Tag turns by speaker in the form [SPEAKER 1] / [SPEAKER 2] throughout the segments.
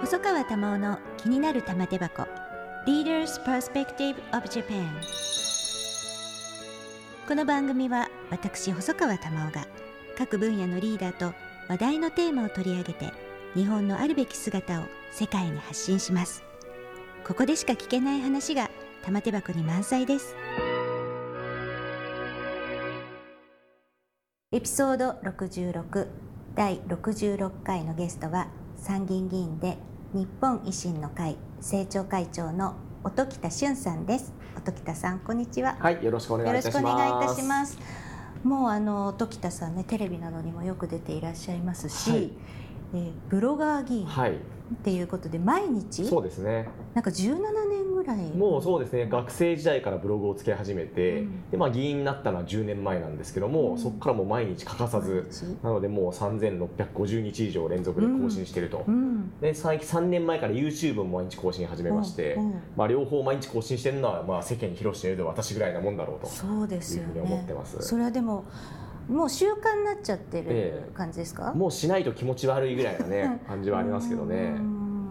[SPEAKER 1] 細川珠緒の気になる玉手箱。Leaders Perspective of Japan この番組は私細川珠緒が各分野のリーダーと話題のテーマを取り上げて日本のあるべき姿を世界に発信します。ここでしか聞けない話が玉手箱に満載です。エピソード66第66回のゲストは参議院議員で日本維新の会政調会長の音喜多俊さんです。音喜多さんこんにちは。
[SPEAKER 2] はいよろしくお願いいたします。
[SPEAKER 1] よろしくお願いいたします。もうあの音喜多さんねテレビなどにもよく出ていらっしゃいますし、はい、えー、ブロガー議員っていうことで毎日？
[SPEAKER 2] そうですね。
[SPEAKER 1] なんか17年ぐらい？
[SPEAKER 2] もうそうですね。学生時代からブログをつけ始めて、うん、でまあ、議員になったのは10年前なんですけども、うん、そこからもう毎日欠かさずなのでもう3650日以上連続で更新していると、うん、で 3, 3年前から YouTube も毎日更新始めまして、まあ、両方毎日更新してるのは、まあ、世間に広しているで私ぐらいなもんだろうとそうですよ、ね、いうふうに思ってます。
[SPEAKER 1] それはでももう習慣になっちゃってる感じですか、
[SPEAKER 2] ええ、もうしないと気持ち悪いぐらいなね 感じはありますけどね。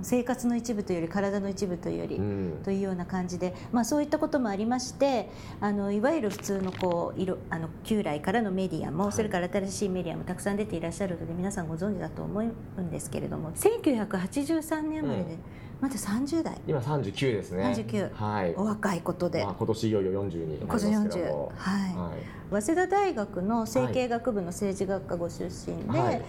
[SPEAKER 1] 生活の一部というより体の一部というより、うん、というような感じで、まあ、そういったこともありましてあのいわゆる普通のこう色あの旧来からのメディアも、はい、それから新しいメディアもたくさん出ていらっしゃるので皆さんご存知だと思うんですけれども1983年生まれで。うんまだ30代。
[SPEAKER 2] 今39ですね。
[SPEAKER 1] 39、はい、お若いことで、まあ、
[SPEAKER 2] 今年いよいよ40になりますけど。も、はい、
[SPEAKER 1] はい、早稲田大学の政経学部の政治学科ご出身で、はい、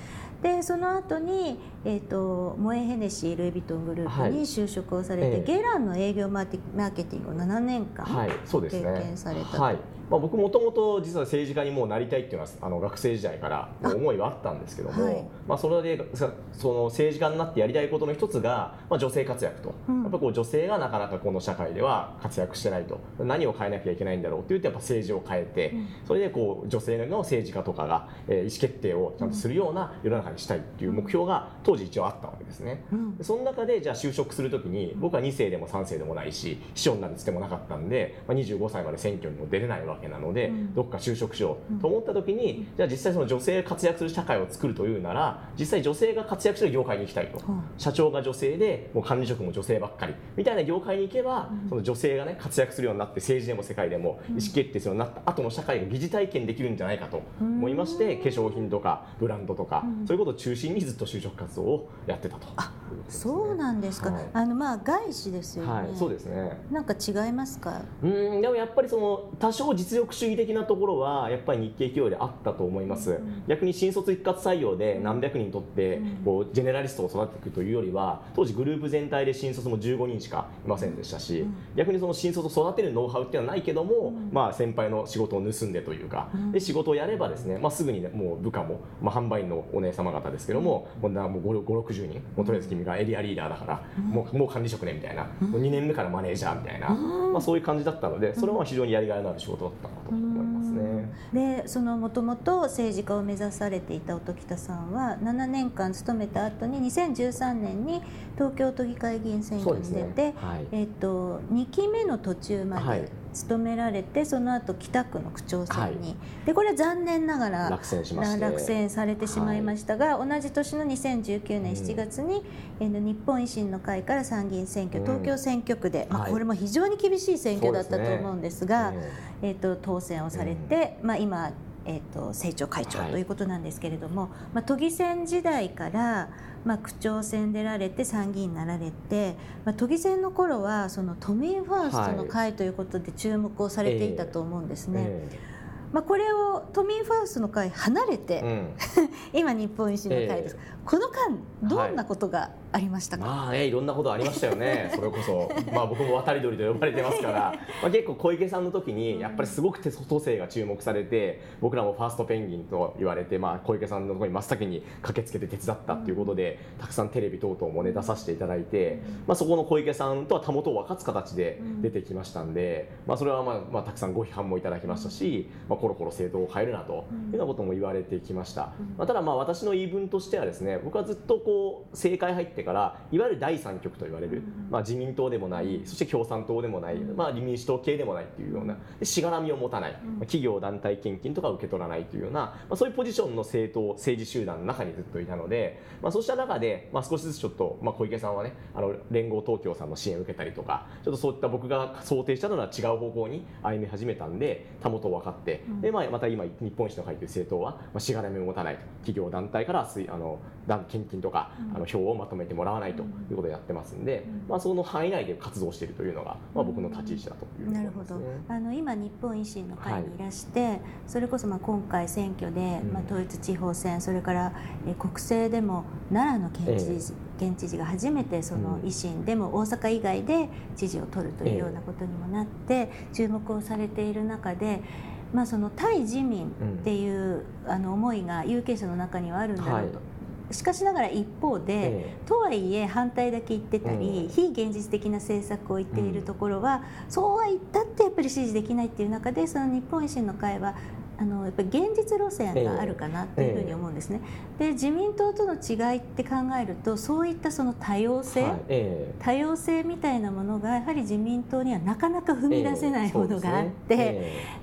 [SPEAKER 1] でその後に、えーと、モエヘネシールイ・ヴィトングループに就職をされて、はい、ゲランの営業マーケティングを7年間経験された、
[SPEAKER 2] はいまあ、僕もともと実は政治家にもうなりたいっていうのはあの学生時代から思いはあったんですけども、はい、まあ、それでその政治家になってやりたいことの一つが、まあ、女性活躍と、うん、やっぱこう女性がなかなかこの社会では活躍してないと。何を変えなきゃいけないんだろうって言ってやっぱ政治を変えて、うん、それでこう女性の政治家とかが、えー、意思決定をちゃんとするような世の中にしたいっていう目標が当時一応あったわけですね、うん、その中でじゃあ就職するときに僕は2世でも3世でもないし秘書になるつてもなかったんで、まあ、25歳まで選挙にも出れないわけなので、どっか就職しようと思った時に、じゃあ実際その女性が活躍する社会を作るというなら実際女性が活躍する業界に行きたいと、社長が女性でもう管理職も女性ばっかり。みたいな業界に行けば、その女性がね活躍するようになって政治でも世界でも意思決定するようになった。後の社会が疑似体験できるんじゃないかと。思いまして、化粧品とかブランドとか、そういうことを中心にずっと就職活動をやってたと。
[SPEAKER 1] そうなんですか。はい、あのまあ外資ですよね。はい、
[SPEAKER 2] そうですね。
[SPEAKER 1] なんか違いますか？
[SPEAKER 2] うんでもやっぱりその多少実力主義的なところはやっぱり日系企業であったと思います。うん、逆に新卒一括採用で何百人とってこうジェネラリストを育てていくというよりは当時グループ全体で新卒も15人しかいませんでしたし、うん、逆にその新卒を育てるノウハウっていうのはないけども、まあ先輩の仕事を盗んでというか、で仕事をやればですね、まあすぐにねもう部下もまあ販売員のお姉様方ですけども、もう5、60人もうとりあえず君がエリアリーダーだから、もうもう管理職ねみたいな、もう2年目からマネージャーみたいな、まあ、そういう感じだったのでそれは非常にやりがいのある仕事だったなと思います
[SPEAKER 1] ね。でそのもともと政治家を目指されていた音喜多さんは7年間勤めた後に2013年に東京都議会議員選挙に出て、ね。はい、えーと、2期目の途中まで務められて、はい、その後北区の区長選に、はい、でこれは残念ながら
[SPEAKER 2] 落選しま
[SPEAKER 1] 落選されてしまいましたが、はい、同じ年の2019年7月に、うん、日本維新の会から参議院選挙、東京選挙区で、まあ、これも非常に厳しい選挙だったと思うんですが、ね、えーと、当選をされて、うん、まあ、今えーと、政調会長ということなんですけれども、はい、まあ、都議選時代から、まあ、区長選出られて参議院になられて、まあ、都議選の頃はその都民ファーストの会ということで注目をされていたと思うんですね。えーえ。ーまあ、これを都民ファーストの会離れて、うん、今日本維新の会です、えー、この間どんなことがありましたか、
[SPEAKER 2] はい、まあねいろんなことありましたよね。それこそ。まあ僕も渡り鳥と呼ばれてますから。まあ結構小池さんの時にやっぱりすごく都政が注目されて僕らもファーストペンギンと言われて、まあ、小池さんのところに真っ先に駆けつけて手伝ったっていうことで、たくさんテレビ等々もね出させていただいて、まあ、そこの小池さんとはたもとを分かつ形で出てきましたんで、まあ、それはまあ、まあ、たくさんご批判もいただきましたし、まあコロコロ政党を変えるなというようなことも言われてきました、まあ、ただまあ私の言い分としてはですね僕はずっとこう政界入ってからいわゆる第三極と言われる、まあ、自民党でもないそして共産党でもない、まあ、民主党系でもないっていうようなしがらみを持たない、企業団体献金とか受け取らないというような、まあ、そういうポジションの政党政治集団の中にずっといたので、まあ、そうした中で、まあ、少しずつちょっと、まあ、小池さんはねあの連合東京さんの支援を受けたりとかちょっとそういった僕が想定したのは違う方向に歩み始めたんでたもとを分かって、でまあ、また今日本一の会という政党は、まあ、しがらみを持たない企業団体からあの献金とか、あの票をまとめてもらわないということをやってますんで、まあ、その範囲内で活動しているというのが、まあ、僕の立ち位置だという、ね、なるほど。
[SPEAKER 1] あの今日本維新の会にいらして、はい、それこそまあ今回選挙で、まあ、統一地方選それからえ国政でも奈良の県知事、えー、県知事が初めてその維新でも大阪以外で知事を取るというようなことにもなって注目をされている中で。まあ、その対自民っていう、あの思いが有権者の中にはあるんだろうと、しかしながら一方で、ええ、とはいえ反対だけ言ってたり、うん、非現実的な政策を言っているところは、うん、そうは言ったってやっぱり支持できないっていう中でその日本維新の会はあのやっぱり現実路線があるかなというふうに思うんですね。で自民党との違いって考えるとそういったその多様性、はい、多様性みたいなものがやはり自民党にはなかなか踏み出せないものがあって、で、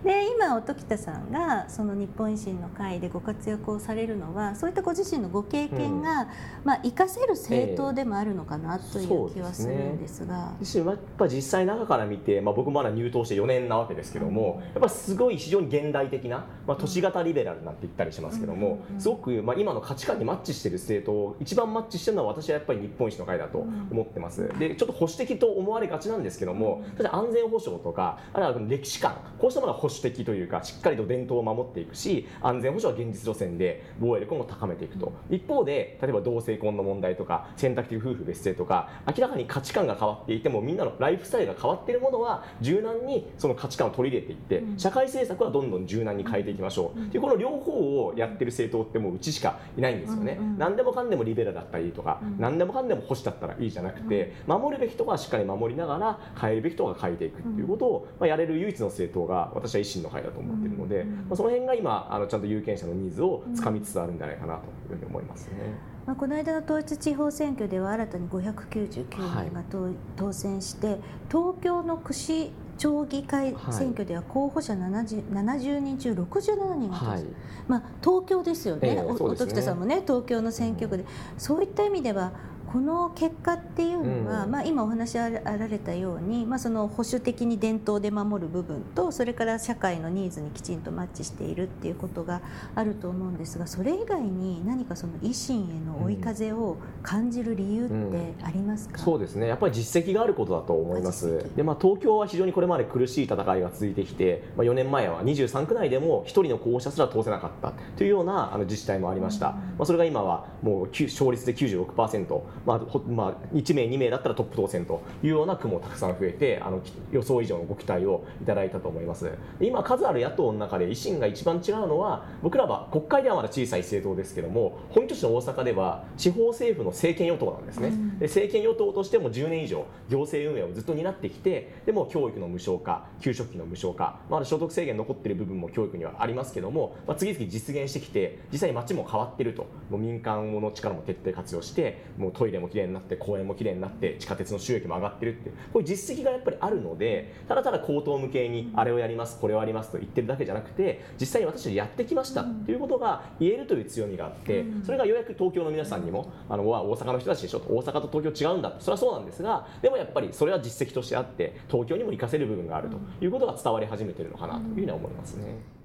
[SPEAKER 1] ね、今音喜多さんがその日本維新の会でご活躍をされるのはそういったご自身のご経験が、うん、まあ、生かせる政党でもあるのかなという気はするんですが。
[SPEAKER 2] すね、やっぱ実際中から見て、まあ、僕まだ入党して4年なわけですけども、やっぱすごい非常に現代的なまあ、都市型リベラルなんて言ったりしますけども、すごく、まあ、今の価値観にマッチしている政党一番マッチしてるのは私はやっぱり日本維新の会だと思ってます、でちょっと保守的と思われがちなんですけども例えば安全保障とかあるいは歴史観こうしたものは保守的というかしっかりと伝統を守っていくし安全保障は現実路線で防衛力も高めていくと。一方で例えば同性婚の問題とか選択的夫婦別姓とか明らかに価値観が変わっていてもみんなのライフスタイルが変わっているものは柔軟にその価値観を取り入れていって社会政策はどんどん柔軟に変えていきましょう、でこの両方をやってる政党ってもううちしかいないんですよね、うんうん、何でもかんでもリベラルだったりとか、うん、何でもかんでも保守だったらいいじゃなくて、守るべきとこはしっかり守りながら変えるべきとこは変えていくっていうことを、まあ、やれる唯一の政党が私は維新の会だと思っているので、まあ、その辺が今あのちゃんと有権者のニーズをつかみつつあるんじゃないかなというふうに思いますね。
[SPEAKER 1] まあ、この間の統一地方選挙では新たに599人が当,、はい、当選して東京の串町議会選挙では候補者 70, 70人中67人がはい、まあ、東京ですよね、えー、音喜多さんもね東京の選挙区で、そういった意味ではこの結果っていうのは、うん、まあ、今お話あられたように、まあ、その保守的に伝統で守る部分とそれから社会のニーズにきちんとマッチしているっていうことがあると思うんですがそれ以外に何かその維新への追い風を感じる理由ってありますか、
[SPEAKER 2] うん、そうですね。やっぱり実績があることだと思います。で、まあ、東京は非常にこれまで苦しい戦いが続いてきて、まあ、4年前は23区内でも1人の候補者すら通せなかったというようなあの自治体もありました、うん、まあ、それが今はもう勝率で96%まあまあ、1名、2名だったらトップ当選というような区もたくさん増えてあの予想以上のご期待をいただいたと思います。今、数ある野党の中で維新が一番違うのは僕らは国会ではまだ小さい政党ですけども本拠地の大阪では地方政府の政権与党なんですね、で政権与党としても10年以上行政運営をずっと担ってきてでも教育の無償化給食費の無償化、まだ所得制限残っている部分も教育にはありますけども、まあ、次々実現してきて実際に街も変わっていると。もう民間の力も徹底活用してもうトイレもきれいになって公園もきれいになって地下鉄の収益も上がってるって。こういう実績がやっぱりあるのでただただ口頭向けにあれをやりますこれをやりますと言ってるだけじゃなくて実際に私たちやってきましたっていうことが言えるという強みがあってそれがようやく東京の皆さんにもあの大阪の人たちでしょ大阪と東京違うんだそれはそうなんですがでもやっぱりそれは実績としてあって東京にも活かせる部分があるということが伝わり始めてるのかなというふうに思いますね。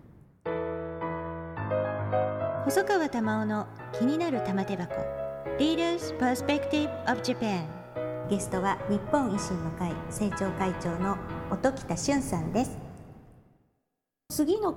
[SPEAKER 1] 細川玉緒の気になる玉手箱 Leaders Perspective of Japan ゲストは日本維新の会政調会長の音喜多俊さんです。次の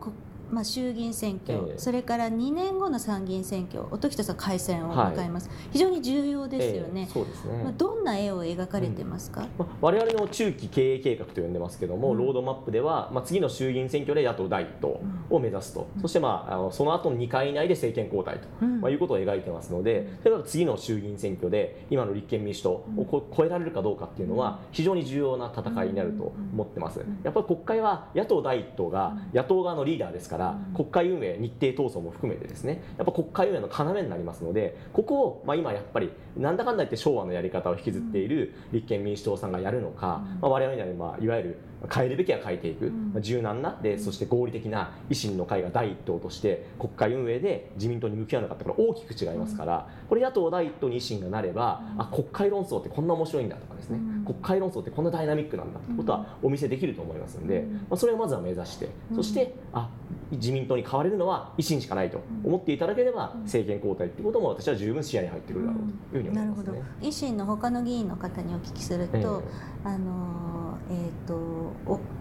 [SPEAKER 1] まあ、衆議院選挙、えー、それから2年後の参議院選挙音喜多さん改選を迎えます、はい、非常に重要ですよね。えー、そうですね。まあ、どんな絵を描かれてますか、うん。まあ、
[SPEAKER 2] 我々の中期経営計画と呼んでますけども、うん、ロードマップでは、まあ、次の衆議院選挙で野党第一党を目指すと、うん、そして、まあ、あのその後の2回以内で政権交代と、まあ、いうことを描いてますので例えば次の衆議院選挙で今の立憲民主党を超えられるかどうかっていうのは非常に重要な戦いになると思ってます。やっぱり国会は野党第一党が野党側のリーダーですから、国会運営日程闘争も含めてですね。やっぱ国会運営の要になりますのでここを、まあ、今やっぱりなんだかんだ言って昭和のやり方を引きずっている立憲民主党さんがやるのか、まあ、我々には、まあ、いわゆる変えるべきは変えていく、まあ、柔軟な。でそして合理的な維新の会が第一党として国会運営で自民党に向き合うのかってこれ大きく違いますから、これ野党第一党に維新がなれば、あ国会論争ってこんな面白いんだとかですね、国会論争ってこんなダイナミックなんだってことはお見せできると思いますので、まあ、それをまずは目指して、そしてあ自民党に変われるのは維新しかないと思っていただければ、政権交代っていうことも私は十分視野に入ってくるだろうというふうに思います、ね、
[SPEAKER 1] 維新の他の議員の方にお聞きすると、えー、あのえーと、と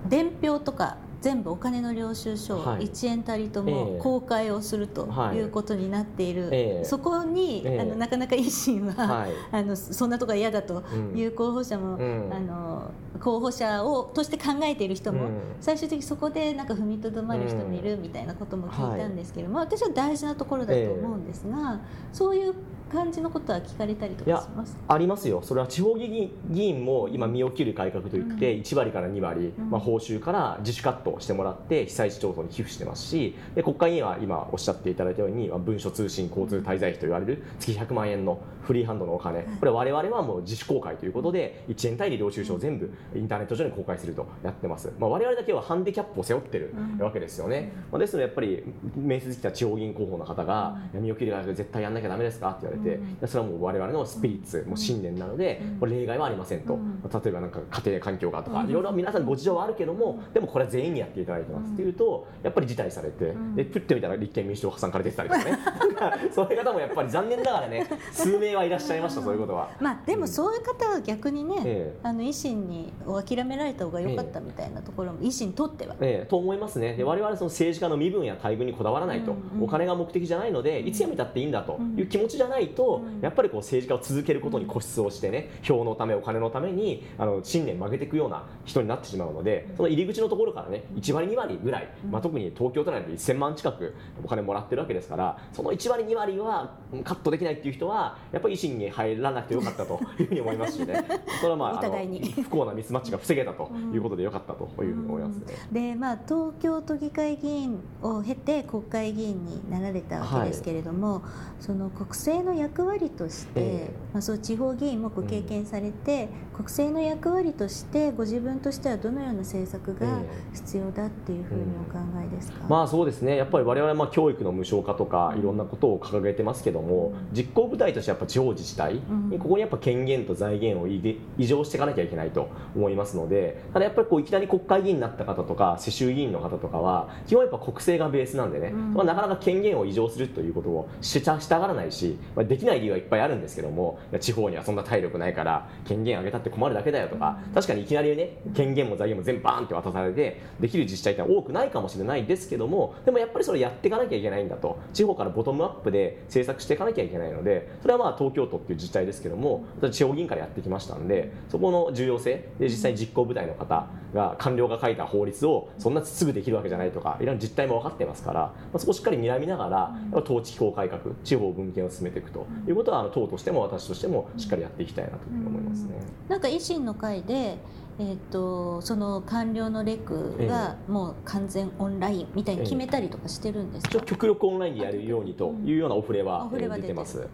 [SPEAKER 1] 伝票とか全部お金の領収書を1円たりとも公開をするとい。うことになっている、えー、そこに、えー、あのなかなか維新は、はい、あのそんなとこは嫌だという候補者も、うん、あの候補者をとして考えている人も、うん、最終的にそこでなんか踏みとどまる人もいるみたいなことも聞いたんですけども、はい、私は大事なところだと思うんですが、えー、そういう感じのことは聞かれたりとかします？
[SPEAKER 2] ありますよ、それは地方議員も今、身を切る改革といって、1割から2割、まあ、報酬から自主カットしてもらって、被災地町村に寄付してますし、で国会議員は今おっしゃっていただいたように、文書通信交通滞在費と言われる月100万円のフリーハンドのお金、これ、われわれはもう自主公開ということで、1円単位で領収書を全部インターネット上に公開するとやってます、まあ、我々だけはハンデキャップを背負ってるわけですよね、まあ、ですのでやっぱり面接来た地方議員候補の方が、身を切る改革絶対やんなきゃだめですかって言われて、それはもう我々のスピリッツ、もう信念なので、これ例外はありませんと、例えばなんか家庭環境がとか、いろいろ皆さんご事情はあるけども、でもこれは全員にやっていただいてます。っていうと、やっぱり辞退されて、でプッてみたら立憲民主党破産から出てたりとかね、そういう方もやっぱり残念ながらね、数名はいらっしゃいました、そういうことは。
[SPEAKER 1] まあ、でもそういう方は逆にね、あの維新に諦められた方が良かったみたいなところも、維新にとっては。
[SPEAKER 2] ええと思いますね、で我々その政治家の身分や待遇にこだわらないと、お金が目的じゃないので、いつ辞めたっていいんだという気持ちじゃないと、やっぱりこう政治家を続けることに固執をしてね票のためお金のためにあの信念曲げていくような人になってしまうのでその入り口のところからね1割2割ぐらい、まあ、特に東京都内で1000万近くお金もらってるわけですからその1割2割はカットできないっていう人はやっぱり維新に入らなくてよかったというふうに思いますしね。それはまああの 不幸なミスマッチが防げたということでよかったというふうに思いますね。
[SPEAKER 1] でまあ東京都議会議員を経て国会議員になられたわけですけれども、はい、その国政の役割として、えー、まあ、そう地方議員もご経験されて、うん、国政の役割としてご自分としてはどのような政策が必要だっていうふうにお考えですか、
[SPEAKER 2] うん、まあそうですね。やっぱり我々はまあ教育の無償化とかいろんなことを掲げてますけども、うん、実行部隊としてやっぱ地方自治体にここにやっぱ権限と財源を移譲していかなきゃいけないと思いますのでただやっぱりこういきなり国会議員になった方とか世襲議員の方とかは基本やっぱ国政がベースなんでね、まあ、なかなか権限を移譲するということをししたがらないし、まあ、できない理由はいっぱいあるんですけども地方にはそんな体力ないから権限上げたって困るだけだよとか確かにいきなりね権限も財源も全部バーンって渡されてできる自治体って多くないかもしれないですけどもでもやっぱりそれやっていかなきゃいけないんだと地方からボトムアップで政策していかなきゃいけないのでそれはまあ東京都っていう自治体ですけども地方議員からやってきましたんでそこの重要性で実際実行部隊の方が官僚が書いた法律をそんなすぐできるわけじゃないとかいろんな実態も分かってますから、まあ、そこをしっかり睨みながら統治機構改革地方分権を進めていくということはあの党としても私としてもしっかりやっていきたいなと思いますね。
[SPEAKER 1] なんか維新の会でえーと、その官僚のレクがもう完全オンラインみたいに決めたりとかしてるんですか、
[SPEAKER 2] えー、極力オンラインでやるようにというようなオフレは出てます、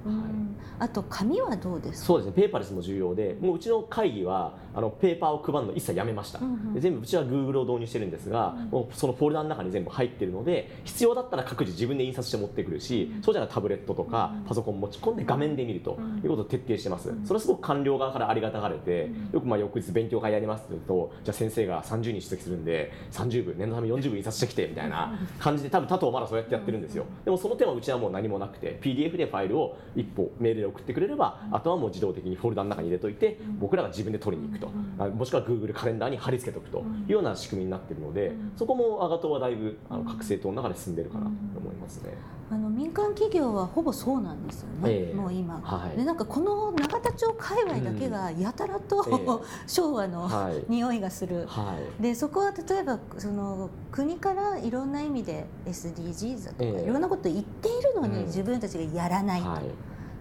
[SPEAKER 1] あと紙はどうです
[SPEAKER 2] そうですね。ペーパーレスも重要でもううちの会議はあのペーパーを配るの一切やめました、うんうん、全部うちは Google を導入してるんですが、うん、もうそのフォルダの中に全部入ってるので必要だったら各自自分で印刷して持ってくるし、うん、そうじゃないタブレットとかパソコン持ち込んで画面で見るということを徹底してます、それはすごく官僚側からありがたがれて、よくまあ翌日勉強会やりますととじゃあ先生が30人出席するんで30部念のため40部印刷してきてみたいな感じで多分他党まだそうやってやってるんですよ。でもその点はうちはもう何もなくて PDF でファイルを一歩メールで送ってくれればあとはもう自動的にフォルダの中に入れといて僕らが自分で取りに行くと。もしくは Google カレンダーに貼り付けておくというような仕組みになっているのでそこも我が党はだいぶあの各政党の中で進んでるかなと思いますね。
[SPEAKER 1] あの民間企業はほぼそうなんですよね、えー、もう今、はい、でなんかこの永田町界隈だけがやたらと、うんえ。ー、昭和の、はい、匂いがする、はい、でそこは例えばその国からいろんな意味で SDGs とか、いろんなこと言っているのに自分たちがやらないと、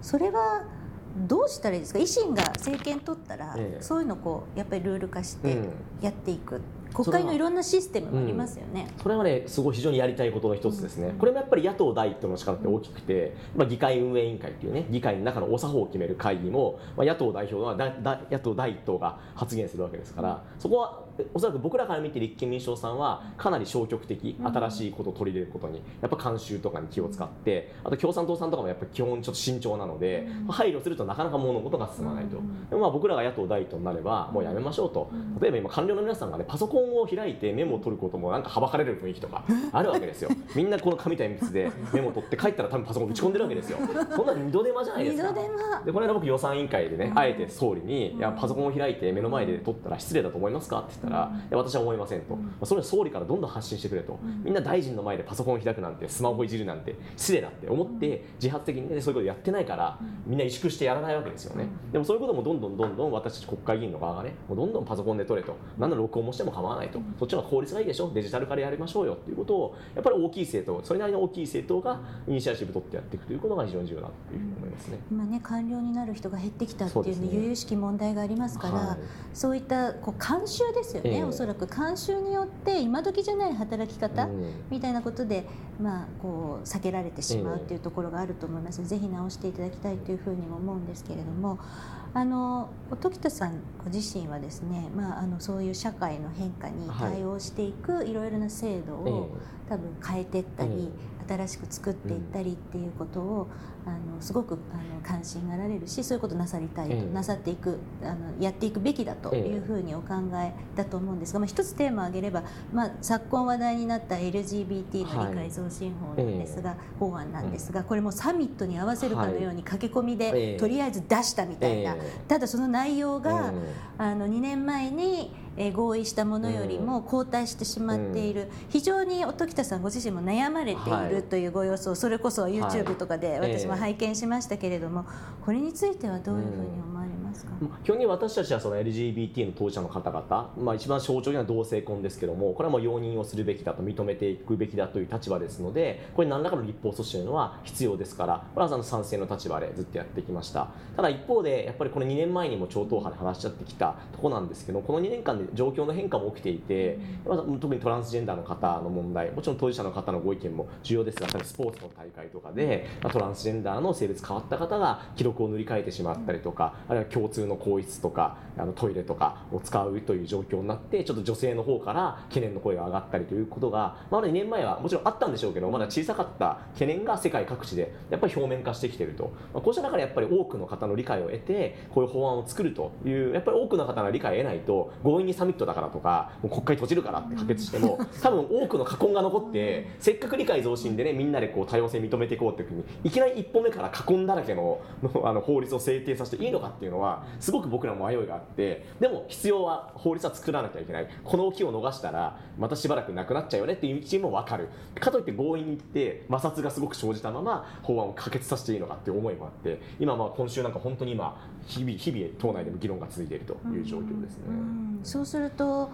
[SPEAKER 1] それはどうしたらいいですか？維新が政権取ったら、そういうのこうやっぱりルール化してやっていく。国会のいろんなシステムもありますよね。
[SPEAKER 2] それはねすごい非常にやりたいことの一つですね。これもやっぱり野党第一党の力って大きくて、まあ議会運営委員会っていうね議会の中のお作法を決める会議も、まあ、野党代表はだだ野党第一党が発言するわけですから、そこはおそらく僕らから見て立憲民主党さんはかなり消極的新しいことを取り入れることにやっぱ慣習とかに気を使ってあと共産党さんとかもやっぱ基本ちょっと慎重なので、配慮するとなかなか物事が進まないと、まあ僕らが野党第一党になればもうやめましょうと。例えば今官僚の皆さんがねパソコンを開いてメモを取ることもなんかはばかれる雰囲気とかあるわけですよ。みんなこの紙と鉛筆でメモを取って帰ったら多分パソコン打ち込んでるわけですよ。そんな二度手間じゃないですか。でこの間僕予算委員会でねあえて総理にいやパソコンを開いて目の前で取ったら失礼だと思いますか？って言ったらいや私は思いませんと、まあ、それは総理からどんどん発信してくれと、みんな大臣の前でパソコンを開くなんてスマホいじるなんて失礼だって思って自発的に、ね、そういうことやってないからみんな萎縮してやらないわけですよね。でもそういうこともどんどんどんどん私たち国会議員の側がねもうどんどんパソコンで取れと。何の録音もしても構わないと。そっちの効率がいいでしょ。デジタル化でやりましょうよっていうことをやっぱり大きい政党それなりの大きい政党がイニシアチブ取ってやっていくということが非常に重要だというふうに思いますね
[SPEAKER 1] 今ね官僚になる人が減ってきたっていうね由々しき問題がありますから、はい、そういったこう慣習ですよね、えー、おそらく。慣習によって今時じゃない働き方みたいなことで、まあ、こう避けられてしまうっていうところがあると思いますので、ぜひ直していただきたいというふうにも思うんですけれどもあの時田さんご自身はですね、まあ、あのそういう社会の変化に対応していくいろいろな制度を多分変えていったり、新しく作っていったりっていうことを、あのすごくあの関心がられるしそういうことなさりたいと、なさっていくあのやっていくべきだというふうにお考えだと思うんです。が、まあ、一つテーマを挙げれば、まあ、昨今話題になった LGBT の理解増進法なんですが、法案なんですがこれもサミットに合わせるかのように駆け込みで、とりあえず出したみたいな、ただその内容が、あの2年前にえ合意したものよりも後退してしまっている、非常に音喜多さんご自身も悩まれているというご様子をそれこそ YouTube とかで私も拝見しましたけれども、これについてはどういうふうに思われますか、
[SPEAKER 2] 基本に私たちはその LGBT の当事者の方々、まあ、一番象徴的な同性婚ですけどもこれはもう容認をするべきだと認めていくべきだという立場ですのでこれ何らかの立法措置というのは必要ですからこれは賛成の立場でずっとやってきました。ただ一方でやっぱりこの2年前にも超党派で話し合ってきたところなんですけどこの2年間で状況の変化も起きていて、まあ、特にトランスジェンダーの方の問題もちろん当事者の方のご意見も重要ですがスポーツの大会とかで、トランスジェンダーの性別変わった方が記録を塗り替えてしまったりとかあるいは共通の更衣室とかあのトイレとかを使うという状況になってちょっと女性の方から懸念の声が上がったりということが、まだ2年前はもちろんあったんでしょうけどまだ小さかった懸念が世界各地でやっぱり表面化してきていると、まあ、こうした中でやっぱり多くの方の理解を得てこういう法案を作るというやっぱり多くの方の理解を得ないと強引にサミットだからとかもう国会閉じるからって可決しても 多分多くの禍根が残ってせっかく理解増進でねみんなでこう多様性認めていこうっていうふうにいきなり一歩目から禍根だらけのあの法律を制定させていいのかっていうのはすごく僕らも迷いがあってでも必要は法律は作らなきゃいけない。この機を逃したらまたしばらくなくなっちゃうよねっていう道も分かる。かといって強引に言って摩擦がすごく生じたまま法案を可決させていいのかっていう思いもあって今まあ今週なんか本当に今日々日々党内でも議論が続いているという状況ですね。う
[SPEAKER 1] ん。そうすると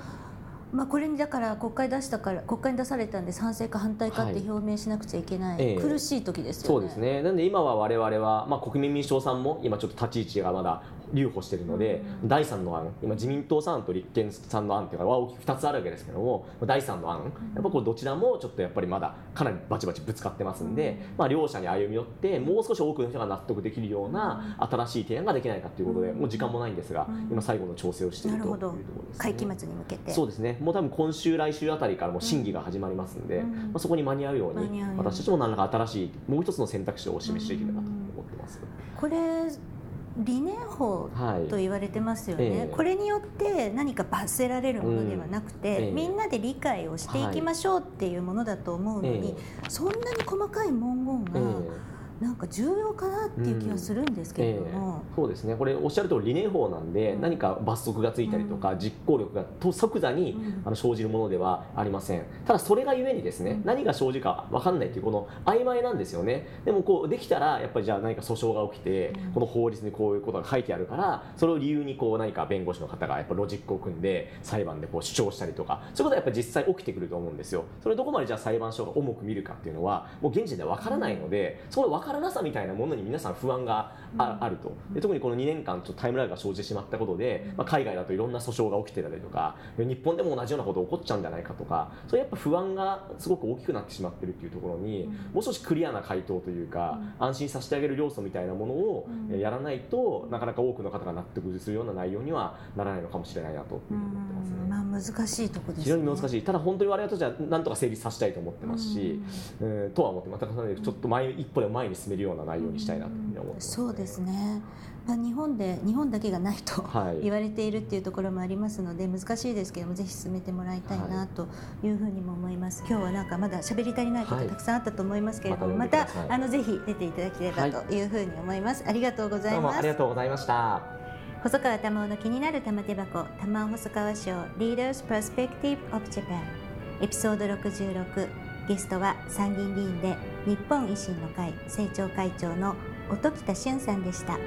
[SPEAKER 1] まあ、これにだから国会出したから国会に出されたんで賛成か反対かって表明しなくちゃいけない、はい、苦しい時ですよ
[SPEAKER 2] ね。そうですね。なんで今は我々は、まあ、国民民主党さんも今ちょっと立ち位置がまだ留保しているので、うん、第3の案今自民党さんと立憲さんの案っていうのは大きく2つあるわけですけども第3の案やっぱこうどちらもちょっとやっぱりまだかなりバチバチぶつかってますんで、まあ、両者に歩み寄ってもう少し多くの人が納得できるような新しい提案ができないかということでもう時間もないんですが今最後の調整をしているというところです、ね、
[SPEAKER 1] 会期末に向けて。
[SPEAKER 2] そうですね。もう多分今週来週あたりからも審議が始まりますんで、まあ、そこに間に合うように私たちも何らか新しいもう一つの選択肢をお示しできればと思ってます。
[SPEAKER 1] これ理念法と言われてますよね、はいえ。ー、これによって何か罰せられるものではなくて、うんえ。ー、みんなで理解をしていきましょうっていうものだと思うのに、はい。えー、そんなに細かい文言が。なんか重要かなっていう気はするんですけれども、
[SPEAKER 2] えー、そうですね。これおっしゃる通り理念法なんで、うん、何か罰則がついたりとか、うん、実行力がと即座に、うん、あの生じるものではありません。ただそれがゆえにですね、何が生じるか分かんないっていうこの曖昧なんですよね。でもこうできたらやっぱりじゃあ何か訴訟が起きて、この法律にこういうことが書いてあるからそれを理由にこう何か弁護士の方がやっぱロジックを組んで裁判でこう主張したりとかそういうことはやっぱり実際起きてくると思うんですよ。それどこまでじゃあ裁判所が重く見るかっていうのはもう現時点で分からないのでそこで分からなさみたいなものに皆さん不安があ,、あると。で特にこの2年間ちょっとタイムラグが生じてしまったことで、まあ、海外だといろんな訴訟が起きてたりとか日本でも同じようなこと起こっちゃうんじゃないかとかそれやっぱ不安がすごく大きくなってしまってるっていうところに、もう少しクリアな回答というか、安心させてあげる要素みたいなものをやらないと、なかなか多くの方が納得するような内容にはならないのかもしれないなと思ってますね。まあ、難
[SPEAKER 1] しいとこです、ね、
[SPEAKER 2] 非常に難しい。ただ本当に我々としてはなんとか成立させたいと思ってますし、うん、えー、とは思ってまたちょっと前一歩でも前に進めるような内容にしたいなと思ってます、
[SPEAKER 1] ね、そうですね。まあ、日本で日本だけがないと、言われているっていうところもありますので難しいですけどもぜひ進めてもらいたいなというふうにも思います、今日はなんかまだ喋り足りないことたくさんあったと思い。ますけれども、またあのぜひ出ていただければというふうに思います、ありがとうございます。
[SPEAKER 2] ありがとうございました。
[SPEAKER 1] 細川玉緒の気になる玉手箱玉緒細川賞 Leaders Perspective of Japan エピソード66ゲストは参議院議員で日本維新の会政調会長の音喜多俊さんでした。